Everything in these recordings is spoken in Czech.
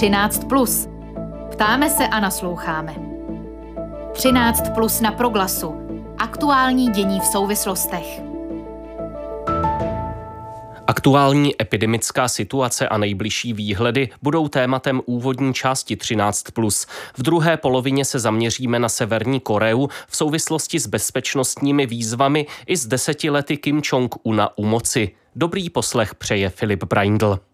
13. Plus. Ptáme se a nasloucháme. 13 plus na proglasu. Aktuální dění v souvislostech. Aktuální epidemická situace a nejbližší výhledy budou tématem úvodní části 13. V druhé polovině se zaměříme na Severní Koreu v souvislosti s bezpečnostními výzvami i s desetiletí Kim Jong-una u moci. Dobrý poslech přeje Filip Braindl.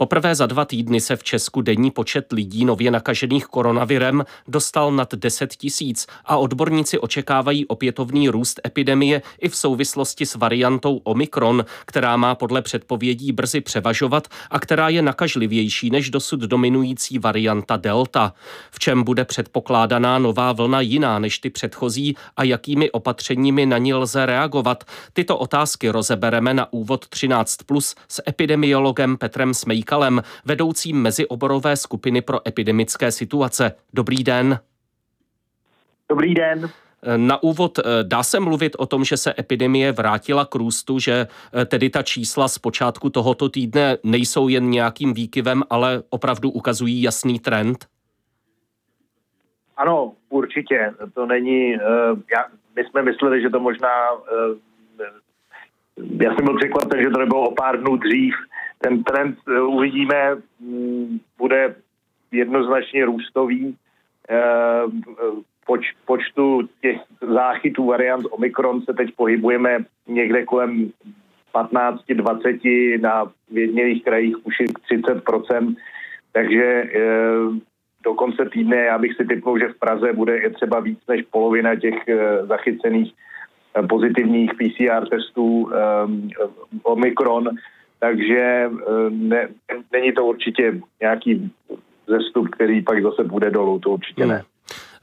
Poprvé za dva týdny se v Česku denní počet lidí nově nakažených koronavirem dostal nad 10 tisíc a odborníci očekávají opětovný růst epidemie i v souvislosti s variantou Omikron, která má podle předpovědí brzy převažovat a která je nakažlivější než dosud dominující varianta Delta. V čem bude předpokládaná nová vlna jiná než ty předchozí a jakými opatřeními na ní lze reagovat? Tyto otázky rozebereme na úvod 13 plus s epidemiologem Petrem Smejkem Mikalem, vedoucím mezioborové skupiny pro epidemické situace. Dobrý den. Dobrý den. Na úvod eh, dá se mluvit o tom, že se epidemie vrátila k růstu, že eh, tedy ta čísla z počátku tohoto týdne nejsou jen nějakým výkyvem, ale opravdu ukazují jasný trend? Ano, určitě. To není. Uh, já, my jsme mysleli, že to možná. Já jsem byl překvapen, že to nebylo o pár dnů dřív, ten trend eh, uvidíme, mm, bude jednoznačně růstový. Eh, poč, počtu těch záchytů variant Omikron se teď pohybujeme někde kolem 15-20, na v krajích už 30% takže eh, do konce týdne já bych si typnul, že v Praze bude je třeba víc než polovina těch zachycených pozitivních PCR testů Omikron takže eh, ne, není to určitě nějaký zestup, který pak zase bude dolů, to určitě ne. Hmm.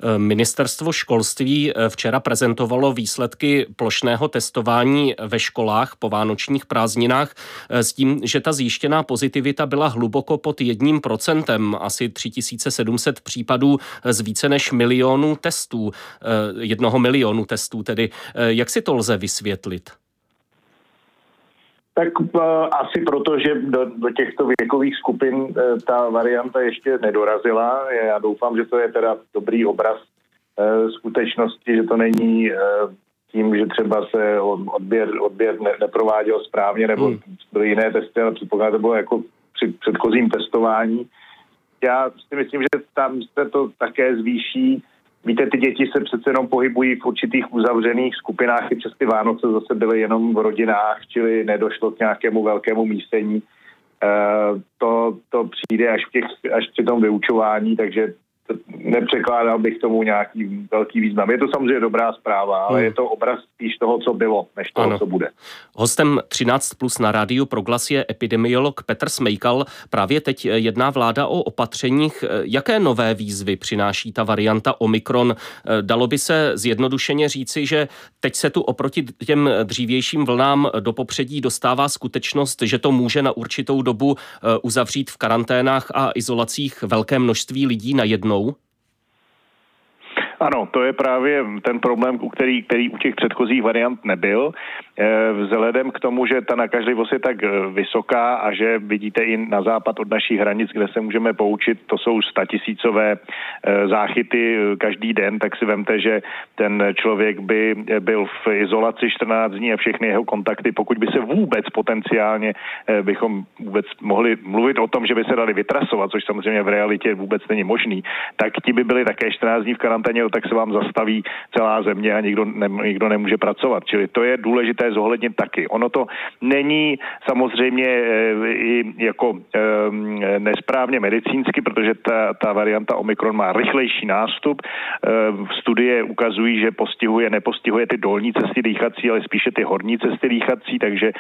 Eh, ministerstvo školství eh, včera prezentovalo výsledky plošného testování ve školách po vánočních prázdninách s tím, že ta zjištěná pozitivita byla hluboko pod jedním procentem, asi 3700 případů z více než milionu testů, jednoho milionu testů tedy. Jak si to lze vysvětlit? Tak uh, asi proto, že do, do těchto věkových skupin uh, ta varianta ještě nedorazila. Já doufám, že to je teda dobrý obraz uh, skutečnosti, že to není tím, že třeba se odběr, odběr ne, neprováděl správně nebo hmm. byly jiné testy, ale předpokládám, to bylo jako při předchozím testování. Já si myslím, že tam se to také zvýší Víte, ty děti se přece jenom pohybují v určitých uzavřených skupinách. I přes ty Vánoce zase byly jenom v rodinách, čili nedošlo k nějakému velkému mísení. E, to, to přijde až, těch, až při tom vyučování, takže nepřekládal bych tomu nějaký velký význam. Je to samozřejmě dobrá zpráva, ale hmm. je to obraz spíš toho, co bylo, než toho, ano. co bude. Hostem 13 plus na rádiu Proglas je epidemiolog Petr Smejkal. Právě teď jedná vláda o opatřeních. Jaké nové výzvy přináší ta varianta Omikron? Dalo by se zjednodušeně říci, že teď se tu oproti těm dřívějším vlnám do popředí dostává skutečnost, že to může na určitou dobu eh, uzavřít v karanténách a izolacích velké množství lidí na jednou jednou? Ano, to je právě ten problém, který, který u těch předchozích variant nebyl. Eh, vzhledem k tomu, že ta nakažlivost je tak eh, vysoká a že vidíte i na západ od našich hranic, kde se můžeme poučit, to jsou statisícové eh, záchyty každý den, tak si vemte, že ten člověk by byl v izolaci 14 dní a všechny jeho kontakty, pokud by se vůbec potenciálně bychom vůbec mohli mluvit o tom, že by se dali vytrasovat, což samozřejmě v realitě vůbec není možný, tak ti by byli také 14 dní v karanténě, tak se vám zastaví celá země a nikdo, ne, nikdo nemůže pracovat. Čili to je důležité zohlednit taky. Ono to není samozřejmě eh, i jako eh, nesprávně medicínsky, protože ta, ta varianta Omikron má rychlejší nástup. Eh, studie ukazují, že postihuje, nepostihuje ty dolní cesty dýchací, ale spíše ty horní cesty dýchací, takže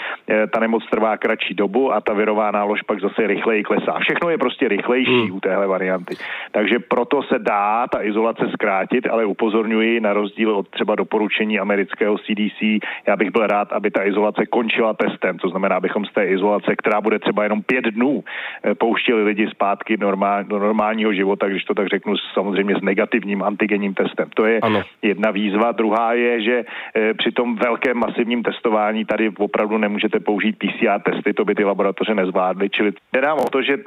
ta nemoc trvá kratší dobu a ta virová nálož pak zase rychleji klesá. Všechno je prostě rychlejší hmm. u téhle varianty. Takže proto se dá ta izolace zkrátit platit, ale upozorňuji na rozdíl od třeba doporučení amerického CDC. Já bych byl rád, aby ta izolace končila testem, to znamená, abychom z té izolace, která bude třeba jenom pět dnů, eh, pouštili lidi zpátky normál, do normálního života, když to tak řeknu, samozřejmě s negativním antigenním testem. To je ano. jedna výzva. Druhá je, že eh, při tom velkém masivním testování tady opravdu nemůžete použít PCR testy, to by ty laboratoře nezvládly. Čili nedám o to, že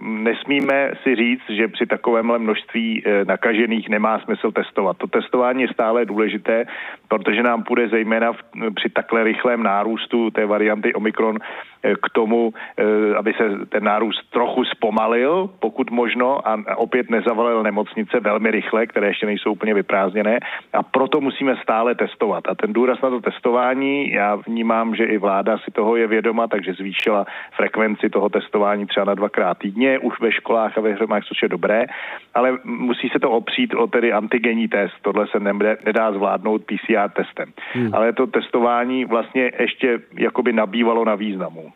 nesmíme si říct, že při takovémhle množství nakažených nemá smysl testovat. To testování je stále důležité, protože nám půjde zejména v, při takhle rychlém nárůstu té varianty Omikron eh, k tomu, eh, aby se ten nárůst trochu zpomalil, pokud možno, a opět nezavalil nemocnice velmi rychle, které ještě nejsou úplně vyprázdněné. A proto musíme stále testovat. A ten důraz na to testování, já vnímám, že i vláda si toho je vědoma, takže zvýšila frekvenci toho testování třeba na dvakrát týdně, už ve školách a ve hřemách, což je dobré, ale musí se to opřít o tedy antigenní test. Tohle se nedá zvládnout PCR testem. Hmm. Ale to testování vlastně ještě jakoby nabývalo na významu.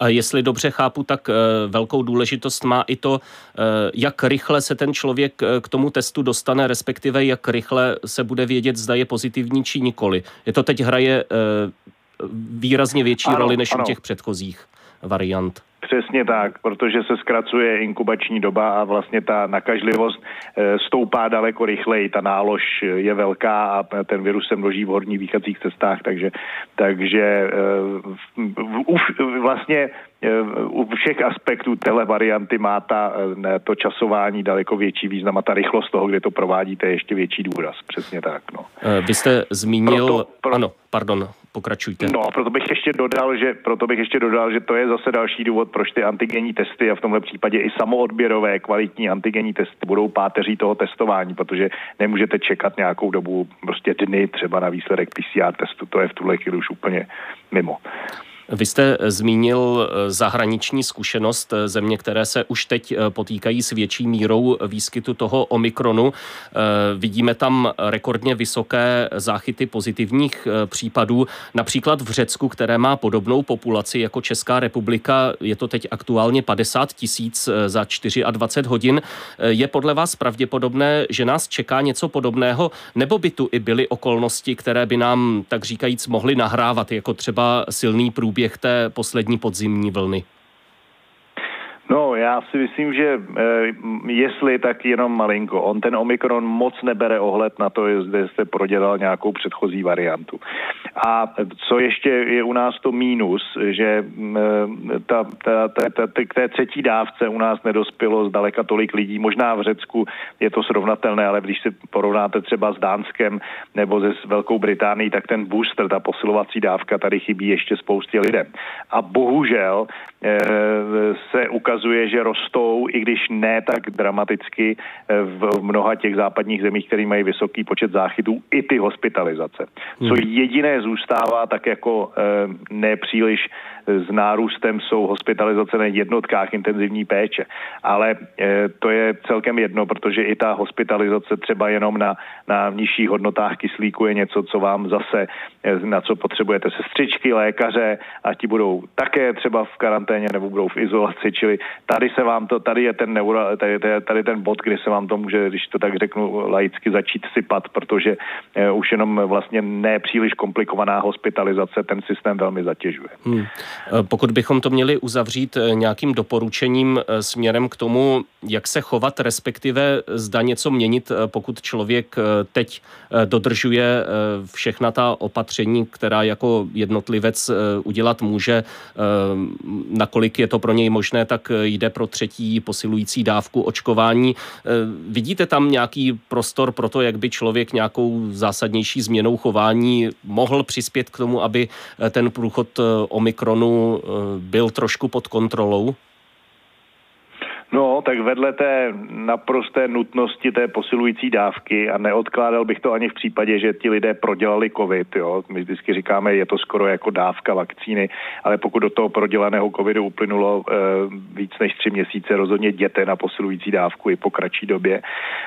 A jestli dobře chápu, tak e, velkou důležitost má i to, e, jak rychle se ten člověk e, k tomu testu dostane, respektive jak rychle se bude vědět, zda je pozitivní či nikoli. Je to teď hraje výrazně větší ano, roli než ano. u těch předchozích variant. Přesně tak, protože se zkracuje inkubační doba a vlastně ta nakažlivost eh, stoupá daleko rychleji. Ta nálož je velká a ten virus se množí v horních výchadzích cestách, takže, takže eh, vlastně eh, u všech aspektů téhle varianty má ta, to časování daleko větší význam a ta rychlost toho, kde to provádíte, je ještě větší důraz. Přesně tak. No. Vy jste zmínil... Proto, pro... Ano, pardon, pokračujte. No, proto bych ještě dodal, že, proto bych ještě dodal, že to je zase další důvod, proč ty antigenní testy a v tomhle případě i samoodběrové kvalitní antigenní testy budou páteří toho testování, protože nemůžete čekat nějakou dobu, prostě dny třeba na výsledek PCR testu. To je v tuhle chvíli už úplně mimo. Vy jste eh, zmínil eh, zahraniční zkušenost eh, země, které se už teď potýkají s větší mírou výskytu toho omikronu. Vidíme tam rekordně vysoké záchyty pozitivních případů. Například v Řecku, které má podobnou populaci jako Česká republika, je to teď aktuálně 50 tisíc za 24 hodin. Je podle vás pravděpodobné, že nás čeká něco podobného, nebo by tu i byly okolnosti, které by nám, tak říkajíc, mohly nahrávat, jako třeba silný průběh průběh té poslední podzimní vlny? No, já si myslím, že e, jestli, tak jenom malinko. On ten Omikron moc nebere ohled na to, jestli jste prodělal nějakou předchozí variantu. A co ještě je u nás to mínus, že e, ta, ta, ta, ta, ta, k té třetí dávce u nás nedospělo zdaleka tolik lidí. Možná v Řecku je to srovnatelné, ale když si porovnáte třeba s Dánskem nebo se Velkou Británií, tak ten booster, ta posilovací dávka tady chybí ještě spoustě lidem. A bohužel e, se ukazuje, že rostou, i když ne tak dramaticky v mnoha těch západních zemích, které mají vysoký počet záchytů, i ty hospitalizace. Co hmm. jediné zůstává tak jako nepříliš s nárůstem jsou hospitalizace na jednotkách intenzivní péče. Ale e, to je celkem jedno, protože i ta hospitalizace třeba jenom na, na nižších hodnotách kyslíku je něco, co vám zase, e, na co potřebujete sestřičky, lékaře a ti budou také třeba v karanténě nebo budou v izolaci, čili tady se vám to, tady je ten neuro, tady, tady ten bod, kde se vám to může, když to tak řeknu laicky, začít sypat, protože e, už jenom vlastně nepříliš komplikovaná hospitalizace ten systém velmi zatěžuje. Hmm. Eh, pokud bychom to měli uzavřít eh, nějakým doporučením eh, směrem k tomu, jak se chovat, respektive zda něco měnit, pokud člověk teď dodržuje všechna ta opatření, která jako jednotlivec udělat může, nakolik je to pro něj možné, tak jde pro třetí posilující dávku očkování. Vidíte tam nějaký prostor pro to, jak by člověk nějakou zásadnější změnou chování mohl přispět k tomu, aby ten průchod Omikronu Eh, byl trošku pod kontrolou? No, tak vedle té naprosté nutnosti té posilující dávky a neodkládal bych to ani v případě, že ti lidé prodělali covid, jo. My vždycky říkáme, je to skoro jako dávka vakcíny, ale pokud do toho prodělaného covidu uplynulo e, víc než tři měsíce, rozhodně jděte na posilující dávku i po kratší době,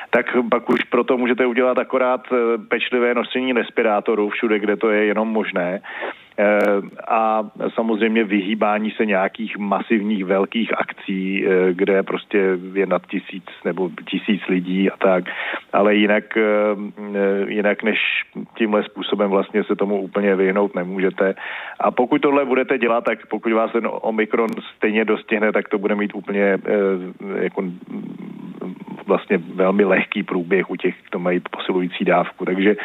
tak pak už proto můžete udělat akorát eh, pečlivé nosení respirátorů všude, kde to je jenom možné a samozřejmě vyhýbání se nějakých masivních velkých akcí, kde prostě je nad tisíc nebo tisíc lidí a tak, ale jinak, jinak než tímhle způsobem vlastně se tomu úplně vyhnout nemůžete. A pokud tohle budete dělat, tak pokud vás ten Omikron stejně dostihne, tak to bude mít úplně jako vlastně velmi lehký průběh u těch, kdo mají posilující dávku. Takže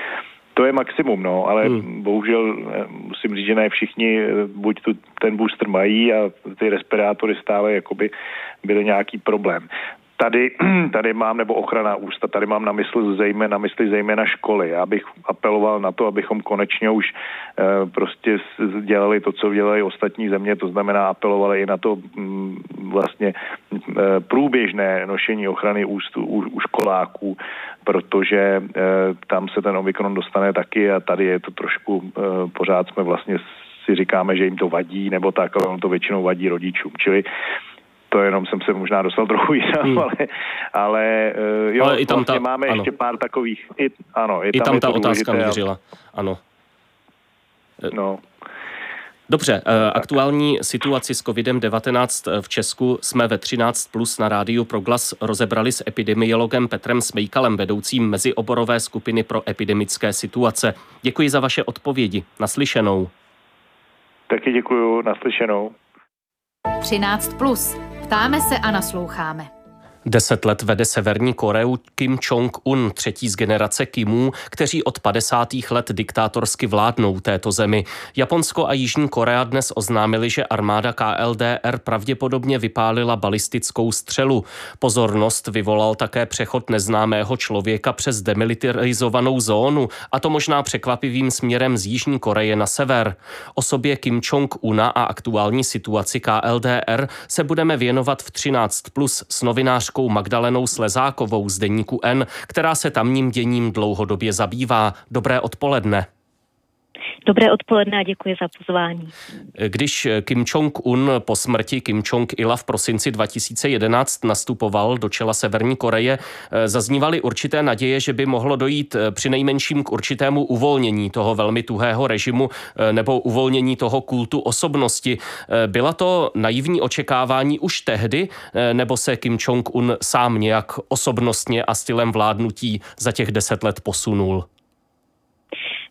to je maximum, no, ale hmm. bohužel eh, musím říct, že ne všichni eh, buď tu, ten booster mají a ty respirátory stále jakoby byly nějaký problém tady, tady mám, nebo ochrana ústa, tady mám na mysli zejména, na mysli zejména školy. Já bych apeloval na to, abychom konečně už e, prostě dělali to, co dělají ostatní země, to znamená apelovali i na to m, mm, vlastně e, průběžné nošení ochrany úst u, u školáků, protože e, tam se ten omikron dostane taky a tady je to trošku, e, pořád jsme vlastně si říkáme, že jim to vadí, nebo tak, ale on to většinou vadí rodičům. Čili to jenom jsem se možná dostal trochu jinam, hmm. ale, ale uh, jo, ale i tam vlastně ta, máme ano. ještě pár takových, i, ano, i, I tam, tam ta otázka mířila, ano. No. Dobře, eh, aktuální situaci s COVID-19 v Česku jsme ve 13 plus na rádiu Proglas rozebrali s epidemiologem Petrem Smejkalem, vedoucím mezioborové skupiny pro epidemické situace. Děkuji za vaše odpovědi. Naslyšenou. Taky děkuji, naslyšenou. 13 plus. Ptáme se a nasloucháme. Deset let vede Severní Koreu Kim Jong-un, třetí z generace Kimů, kteří od 50. let diktátorsky vládnou této zemi. Japonsko a Jižní Korea dnes oznámili, že armáda KLDR pravděpodobně vypálila balistickou střelu. Pozornost vyvolal také přechod neznámého člověka přes demilitarizovanou zónu, a to možná překvapivým směrem z Jižní Koreje na sever. Osobě Kim Jong-una a aktuální situaci KLDR se budeme věnovat v 13 plus s novinář novinářkou Magdalenou Slezákovou z deníku N, která se tamním děním dlouhodobě zabývá. Dobré odpoledne. Dobré odpoledne a děkuji za pozvání. Když Kim Jong-un po smrti Kim Jong-ila v prosinci 2011 nastupoval do čela Severní Koreje, zaznívaly určité naděje, že by mohlo dojít při nejmenším k určitému uvolnění toho velmi tuhého režimu nebo uvolnění toho kultu osobnosti. Byla to naivní očekávání už tehdy, nebo se Kim Jong-un sám nějak osobnostně a stylem vládnutí za těch deset let posunul?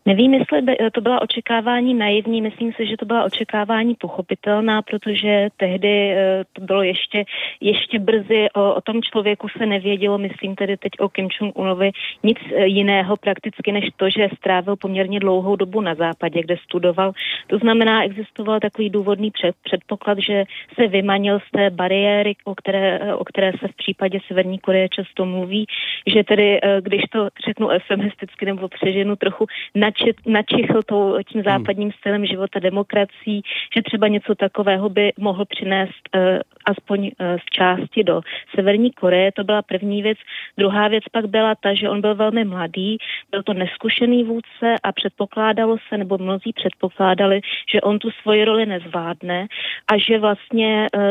Nevím, jestli by to byla očekávání naivní, myslím si, že to byla očekávání pochopitelná, protože tehdy eh, to bylo ještě, ještě brzy, o, o tom člověku se nevědělo, myslím tedy teď o Kim Jong-unovi, nic eh, jiného prakticky, než to, že strávil poměrně dlouhou dobu na západě, kde studoval. To znamená, existoval takový důvodný před, předpoklad, že se vymanil z té bariéry, o které, eh, o které se v případě Severní Koreje často mluví, že tedy, když to řeknu eufemisticky nebo přeženu trochu, na načichl tou, tím hmm. západním stylem života demokracií, že třeba něco takového by mohl přinést uh, aspoň uh, z části do Severní Koreje. To byla první věc. Druhá věc pak byla ta, že on byl velmi mladý, byl to neskušený vůdce a předpokládalo se, nebo mnozí předpokládali, že on tu svoji roli nezvládne a že vlastně uh,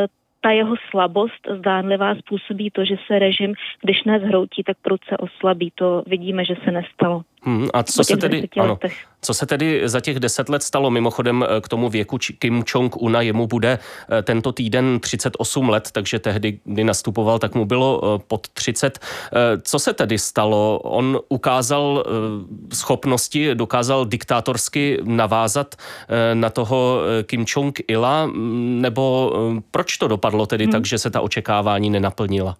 ta jeho slabost zdánlivá způsobí to, že se režim, když nás hroutí, tak prudce oslabí. To vidíme, že se nestalo. Hmm, a co se, tedy, ano, co se tedy za těch deset let stalo? Mimochodem eh, k tomu věku Kim Jong-una jemu bude eh, tento týden 38 let, takže tehdy, kdy nastupoval, tak mu bylo eh, pod 30. Co se tedy stalo? On ukázal schopnosti, dokázal diktátorsky navázat na toho Kim Jong-ila, nebo proč to dopadlo tedy hmm. tak, že se ta očekávání nenaplnila?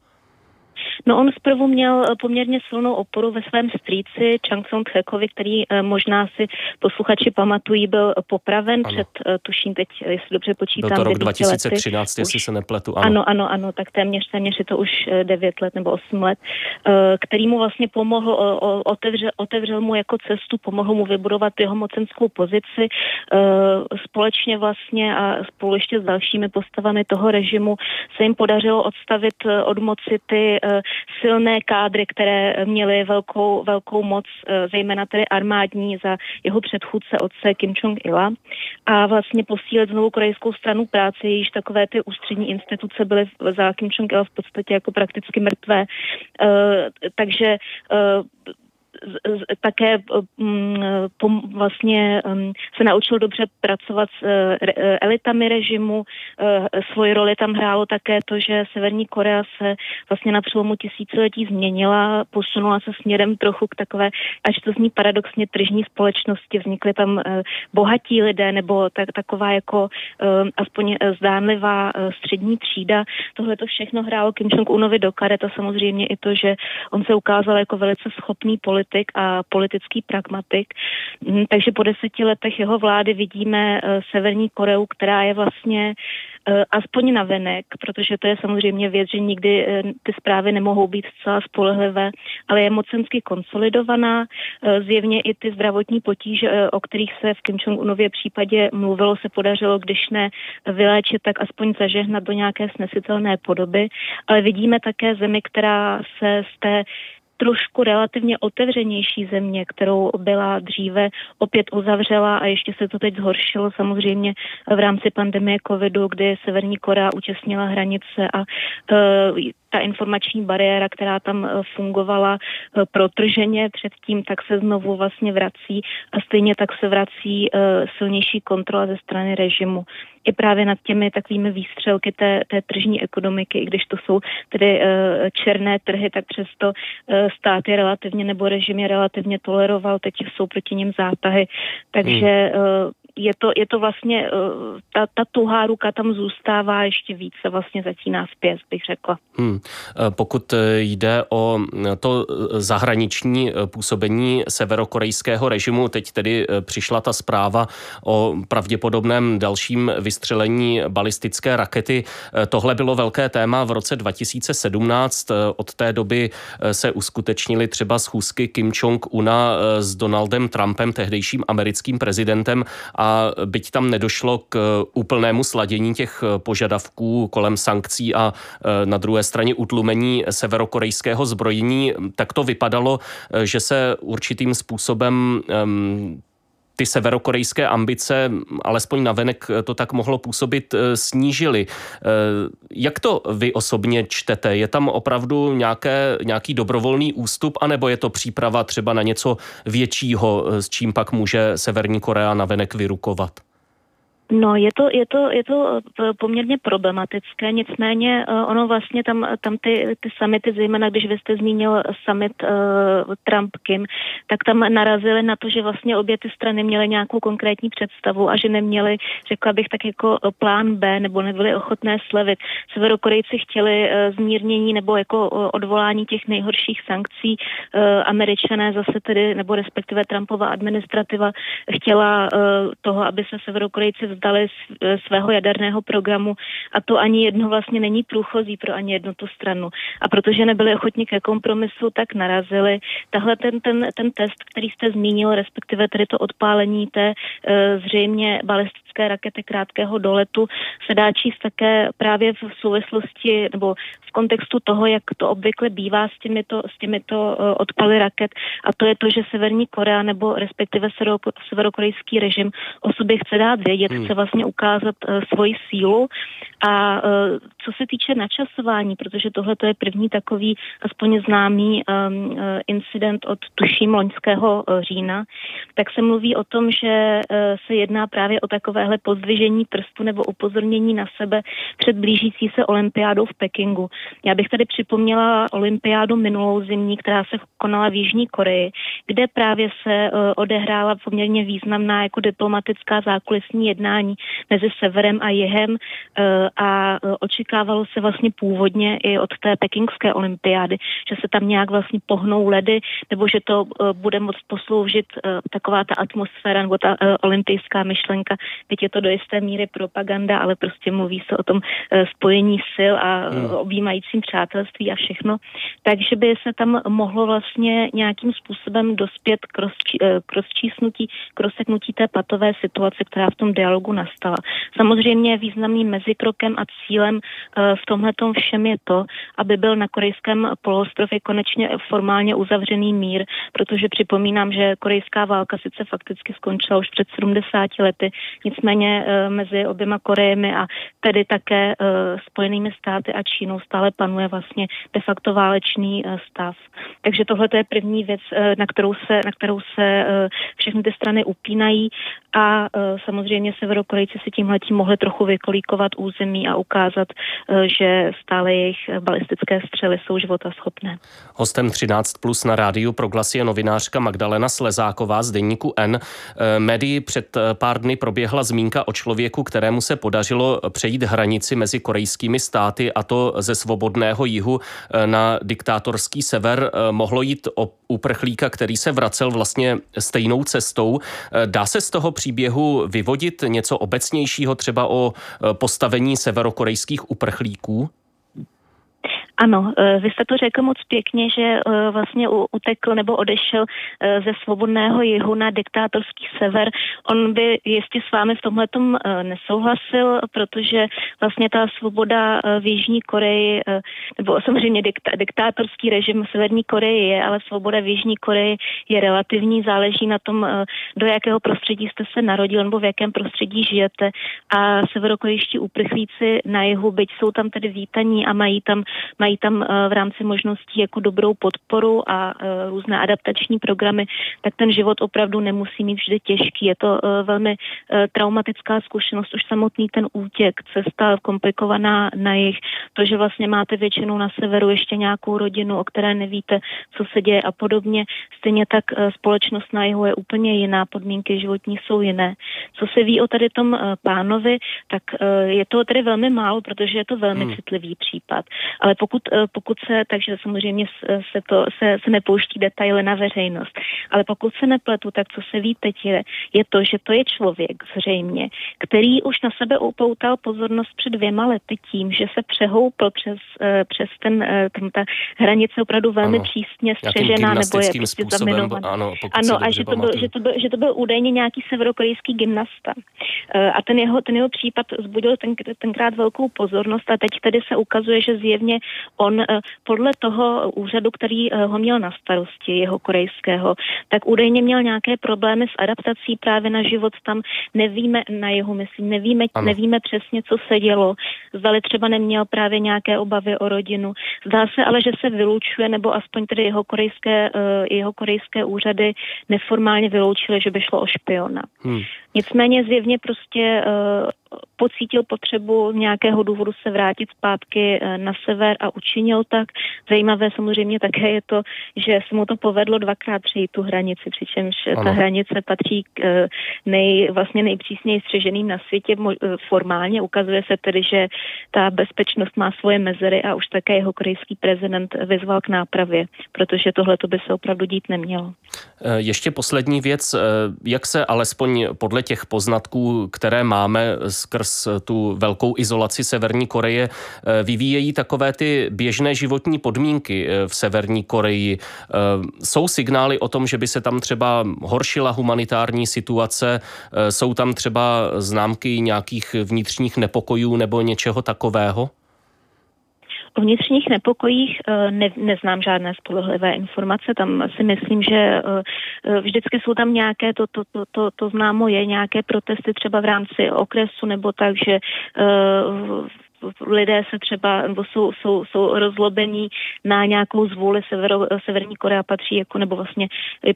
No on zprvu měl eh, poměrně silnou oporu ve svém strýci Chang Song Tchekovi, který eh, možná si posluchači pamatují, byl popraven ano. před, eh, tuším teď, jestli dobře počítám, Byl to rok 2013, lety. jestli se nepletu. Ano. ano, ano, ano, tak téměř, téměř je to už 9 let nebo 8 let, který mu vlastně pomohl, otevřel, otevřel mu jako cestu, pomohl mu vybudovat jeho mocenskou pozici. Společně vlastně a spolu ještě s dalšími postavami toho režimu se jim podařilo odstavit od moci ty silné kádry, které měly velkou, velkou moc, eh, zejména tedy armádní za jeho předchůdce otce Kim Jong-ila a vlastně posílit znovu korejskou stranu práce, jejíž takové ty ústřední instituce byly za Kim Jong-ila v podstatě jako prakticky mrtvé. Eh, takže eh, také vlastně se naučil dobře pracovat s elitami režimu. Svoji roli tam hrálo také to, že Severní Korea se vlastně na přelomu tisíciletí změnila, posunula se směrem trochu k takové, až to zní paradoxně, tržní společnosti. Vznikly tam bohatí lidé nebo tak, taková jako aspoň zdánlivá střední třída. Tohle to všechno hrálo Kim Jong-unovi do karet a samozřejmě i to, že on se ukázal jako velice schopný politik a politický pragmatik. Mm, takže po deseti letech jeho vlády vidíme eh, Severní Koreu, která je vlastně Eh, aspoň na venek, protože to je samozřejmě věc, že nikdy eh, ty zprávy nemohou být zcela spolehlivé, ale je mocensky konsolidovaná. Zjevně i ty zdravotní potíže, o kterých se v Kim Jong-unově případě mluvilo, se podařilo, když ne vyléčit, tak aspoň zažehnat do nějaké snesitelné podoby. Ale vidíme také zemi, která se z té trošku relativně otevřenější země, kterou byla dříve opět uzavřela a ještě se to teď zhoršilo samozřejmě v rámci pandemie covidu, kdy Severní Korea utěsnila hranice a uh, ta informační bariéra, která tam eh, fungovala eh, protrženě předtím, tak se znovu vlastně vrací a stejně tak se vrací silnější kontrola ze strany režimu. I právě nad těmi takovými výstřelky té, té tržní ekonomiky, i když to jsou tedy černé trhy, tak přesto stát je relativně nebo režim je relativně toleroval, teď jsou proti ním zátahy. Takže hmm je to, je to vlastně, eh, ta, ta tuhá ruka tam zůstává ještě více vlastně zatíná zpět, bych řekla. Hmm. Eh, pokud eh, jde o to zahraniční působení severokorejského režimu, teď tedy přišla ta zpráva o pravděpodobném dalším vystřelení balistické rakety. Tohle bylo velké téma v roce 2017. Od té doby se uskutečnily třeba schůzky Kim Jong-una s Donaldem Trumpem, tehdejším americkým prezidentem a byť tam nedošlo k úplnému sladění těch požadavků kolem sankcí a e, na druhé straně utlumení severokorejského zbrojení, tak to vypadalo, že se určitým způsobem ty severokorejské ambice, alespoň navenek to tak mohlo působit, e, snížily. Jak to vy osobně čtete? Je tam opravdu nějaké, nějaký dobrovolný ústup, anebo je to příprava třeba na něco většího, s čím pak může Severní Korea navenek vyrukovat? No, je to, je to, je to eh, poměrně problematické, nicméně uh, ono vlastně tam, tam ty, ty summity, zejména když vy jste zmínil summit uh, Trump-Kim, tak tam narazili na to, že vlastně obě ty strany měly nějakou konkrétní představu a že neměli, řekla bych tak jako plán B, nebo nebyli ochotné slevit. Severokorejci chtěli uh, zmírnění nebo jako uh, odvolání těch nejhorších sankcí. Uh, američané zase tedy, nebo respektive Trumpova administrativa chtěla uh, toho, aby se Severokorejci vzdali svého jaderného programu a to ani jedno vlastně není průchozí pro ani jednu tu stranu. A protože nebyli ochotní ke kompromisu, tak narazili. Tahle ten, ten, ten test, který jste zmínil, respektive tedy to odpálení té e, zřejmě balistické rakety krátkého doletu, se dá číst také právě v souvislosti nebo v kontextu toho, jak to obvykle bývá s těmito, s těmito e, odpaly raket. A to je to, že Severní Korea nebo respektive severokorejský režim o sobě chce dát vědět, hmm chce vlastně ukázat uh, svoji sílu. A uh, co se týče načasování, protože tohle je první takový aspoň známý um, uh, incident od tuším loňského uh, října, tak se mluví o tom, že uh, se jedná právě o takovéhle pozdvižení prstu nebo upozornění na sebe před blížící se olympiádou v Pekingu. Já bych tady připomněla olympiádu minulou zimní, která se konala v Jižní Koreji, kde právě se uh, odehrála poměrně významná jako diplomatická zákulisní jednání mezi severem a jihem eh, a eh, očekávalo se vlastně původně i od té pekingské olympiády, že se tam nějak vlastně pohnou ledy, nebo že to eh, bude moc posloužit taková ta atmosféra nebo ta olympijská myšlenka. Teď je to do jisté míry propaganda, ale prostě mluví se o tom spojení sil a hmm. objímajícím přátelství a všechno. Takže by se tam mohlo vlastně nějakým způsobem dospět k, rozčí, k rozčísnutí, k rozseknutí té patové situace, která v tom dialogu nastala. Samozřejmě významným mezikrokem a cílem v tomhle všem je to, aby byl na korejském poloostrově konečně formálně uzavřený mír, protože připomínám, že korejská válka sice fakticky skončila už před 70 lety, nicméně mezi oběma Korejemi a tedy také Spojenými státy a Čínou stále panuje vlastně de facto válečný stav. Takže tohle je první věc, na kterou se, na kterou se všechny ty strany upínají a samozřejmě Severokorejci si tímhletím mohli trochu vykolíkovat území a ukázat, že stále jejich balistické střely jsou života schopné. Hostem 13 plus na rádiu Proglas je novinářka Magdalena Slezáková z deníku N. Médii před pár dny proběhla zmínka o člověku, kterému se podařilo přejít hranici mezi korejskými státy a to ze svobodného jihu na diktátorský sever. Mohlo jít o uprchlíka, který se vracel vlastně stejnou cestou. Dá se z toho příběhu vyvodit něco obecnějšího třeba o postavení severokorejských uprchlíků? Ano, eh, vy jste to řekl moc pěkně, že eh, vlastně utekl nebo odešel eh, ze svobodného jihu na diktátorský sever. On by jistě s vámi v tomhle nesouhlasil, protože vlastně ta svoboda v Jižní Koreji, nebo samozřejmě diktátorský režim v Severní Koreji je, ale svoboda v Jižní Koreji je relativní, záleží na tom, do jakého prostředí jste se narodil nebo v jakém prostředí žijete. A severokorejští uprchlíci na jihu, byť jsou tam tedy vítaní a mají tam mají tam eh, v rámci možností jako dobrou podporu a eh, různé adaptační programy, tak ten život opravdu nemusí mít vždy těžký. Je to eh, velmi traumatická zkušenost, už samotný ten útěk, cesta komplikovaná na jich, to, že vlastně máte většinou na severu ještě nějakou rodinu, o které nevíte, co se děje a podobně. Stejně tak společnost na jihu je úplně jiná, podmínky životní jsou jiné. Co se ví o tady tom pánovi, tak je to tedy velmi málo, protože je to velmi hmm. citlivý případ. Ale pokud pokud, eh, se, takže samozřejmě se, to, se, se nepouští detaily na veřejnost, ale pokud se nepletu, tak co se ví teď je, je to, že to je člověk zřejmě, který už na sebe upoutal pozornost před dvěma lety tím, že se přehoupl přes, eh, přes ten, eh, tam ta hranice opravdu velmi ano. přísně střežená, nebo je prostě zaminovaná. Ano, ano a že to, byl, že, to byl, že to byl údajně nějaký severokorejský gymnasta. A ten jeho, ten jeho případ zbudil ten, tenkrát velkou pozornost a teď tedy se ukazuje, že zjevně on eh, podle toho úřadu, který eh, ho měl na starosti, jeho korejského, tak údajně měl nějaké problémy s adaptací právě na život tam. Nevíme na jeho, myslím, nevíme, nevíme přesně, co se dělo. Zdali třeba neměl právě nějaké obavy o rodinu. Zdá se ale, že se vylučuje, nebo aspoň tedy jeho korejské, eh, jeho korejské úřady neformálně vyloučily, že by šlo o špiona. Hmm. Nicméně zjevně prostě pocítil potřebu z nějakého důvodu se vrátit zpátky eh, na sever a učinil tak. Zajímavé samozřejmě také je to, že se mu to povedlo dvakrát přejít tu hranici, přičemž ano. ta hranice patří k eh, nej, vlastně nejpřísněji střeženým na světě. Eh, formálně ukazuje se tedy, že ta bezpečnost má svoje mezery a už také jeho korejský prezident vyzval k nápravě, protože tohle by se opravdu dít nemělo. Ještě poslední věc, jak se alespoň podle těch poznatků, které máme skrz tu velkou izolaci Severní Koreje eh, vyvíjejí takové ty běžné životní podmínky eh, v Severní Koreji. Eh, jsou signály o tom, že by se tam třeba horšila humanitární situace, jsou tam třeba známky nějakých vnitřních nepokojů nebo něčeho takového? O vnitřních nepokojích ne, neznám žádné spolehlivé informace. Tam si myslím, že vždycky jsou tam nějaké, to, to, to, to, to známo je, nějaké protesty třeba v rámci okresu nebo tak, že lidé se třeba, nebo jsou, jsou, jsou rozlobení na nějakou zvůli Severo, Severní Korea patří jako, nebo vlastně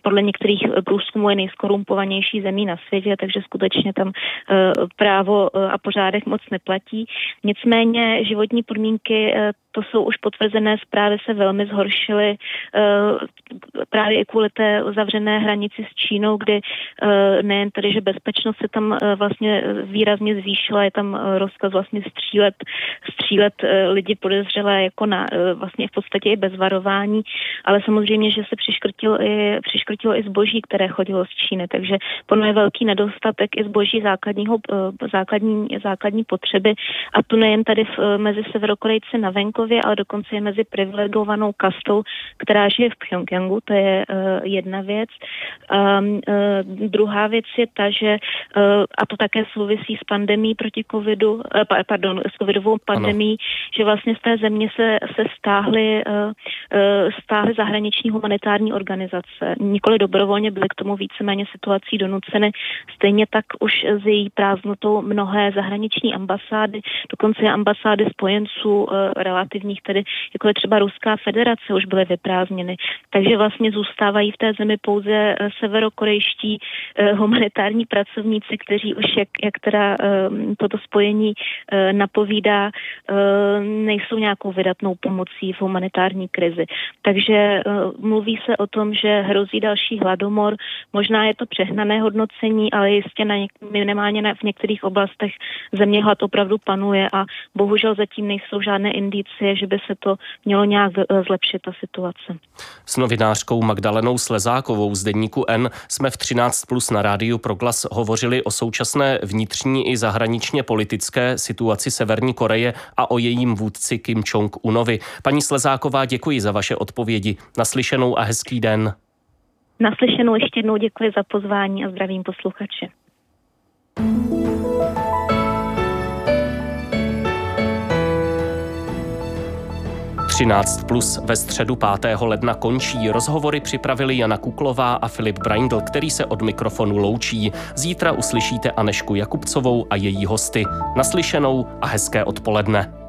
podle některých průzkumů je nejskorumpovanější zemí na světě, takže skutečně tam uh, právo uh, a pořádek moc neplatí. Nicméně životní podmínky uh, to jsou už potvrzené zprávy, se velmi zhoršily právě i kvůli té uzavřené hranici s Čínou, kdy nejen tedy, že bezpečnost se tam vlastně výrazně zvýšila, je tam rozkaz vlastně střílet střílet lidi podezřelé jako na, vlastně v podstatě i bez varování, ale samozřejmě, že se přiškrtilo i, přiškrtilo i zboží, které chodilo z Číny, takže podle je velký nedostatek i zboží základního, základní, základní potřeby a tu nejen tady v, mezi severokorejci na venkově, ale dokonce i mezi privilegovanou kastou, která žije v Pyongyangu, to je jedna věc. Uh, druhá věc je ta, že, a to také souvisí s pandemí proti covidu, pardon, s covidovou pandemí, ano. že vlastně z té země se, se stáhly, uh, uh, stáhly zahraniční humanitární organizace. Nikoli dobrovolně byly k tomu víceméně situací donuceny. Stejně tak už s její prázdnotou mnohé zahraniční ambasády, dokonce ambasády spojenců uh, relativních, tedy jako je třeba Ruská federace, už byly vyprázdněny. Takže vlastně zůstávají v té zemi pouze severokorejští humanitární pracovníci, kteří už, jak, jak teda toto spojení napovídá, uh, nejsou nějakou vydatnou pomocí v humanitární krizi. Takže uh, mluví se o tom, že hrozí další hladomor. Možná je to přehnané hodnocení, ale jistě na něk- minimálně na, v některých oblastech země hlad opravdu panuje a bohužel zatím nejsou žádné indicie, že by se to mělo nějak eh, zlepšit ta situace. S novinářkou Magdalenou Slezákovou z Deníku N jsme v 13 plus na rádiu Proglas hovořili o současné vnitřní i zahraničně politické situaci Severní Koreje a o jejím vůdci Kim Jong-unovi. Paní Slezáková, děkuji za vaše odpovědi. Naslyšenou a hezký den. Naslyšenou ještě jednou děkuji za pozvání a zdravím posluchače. 13 plus ve středu 5. ledna končí. Rozhovory připravili Jana Kuklová a Filip Braindl, který se od mikrofonu loučí. Zítra uslyšíte Anešku Jakubcovou a její hosty. Naslyšenou a hezké odpoledne.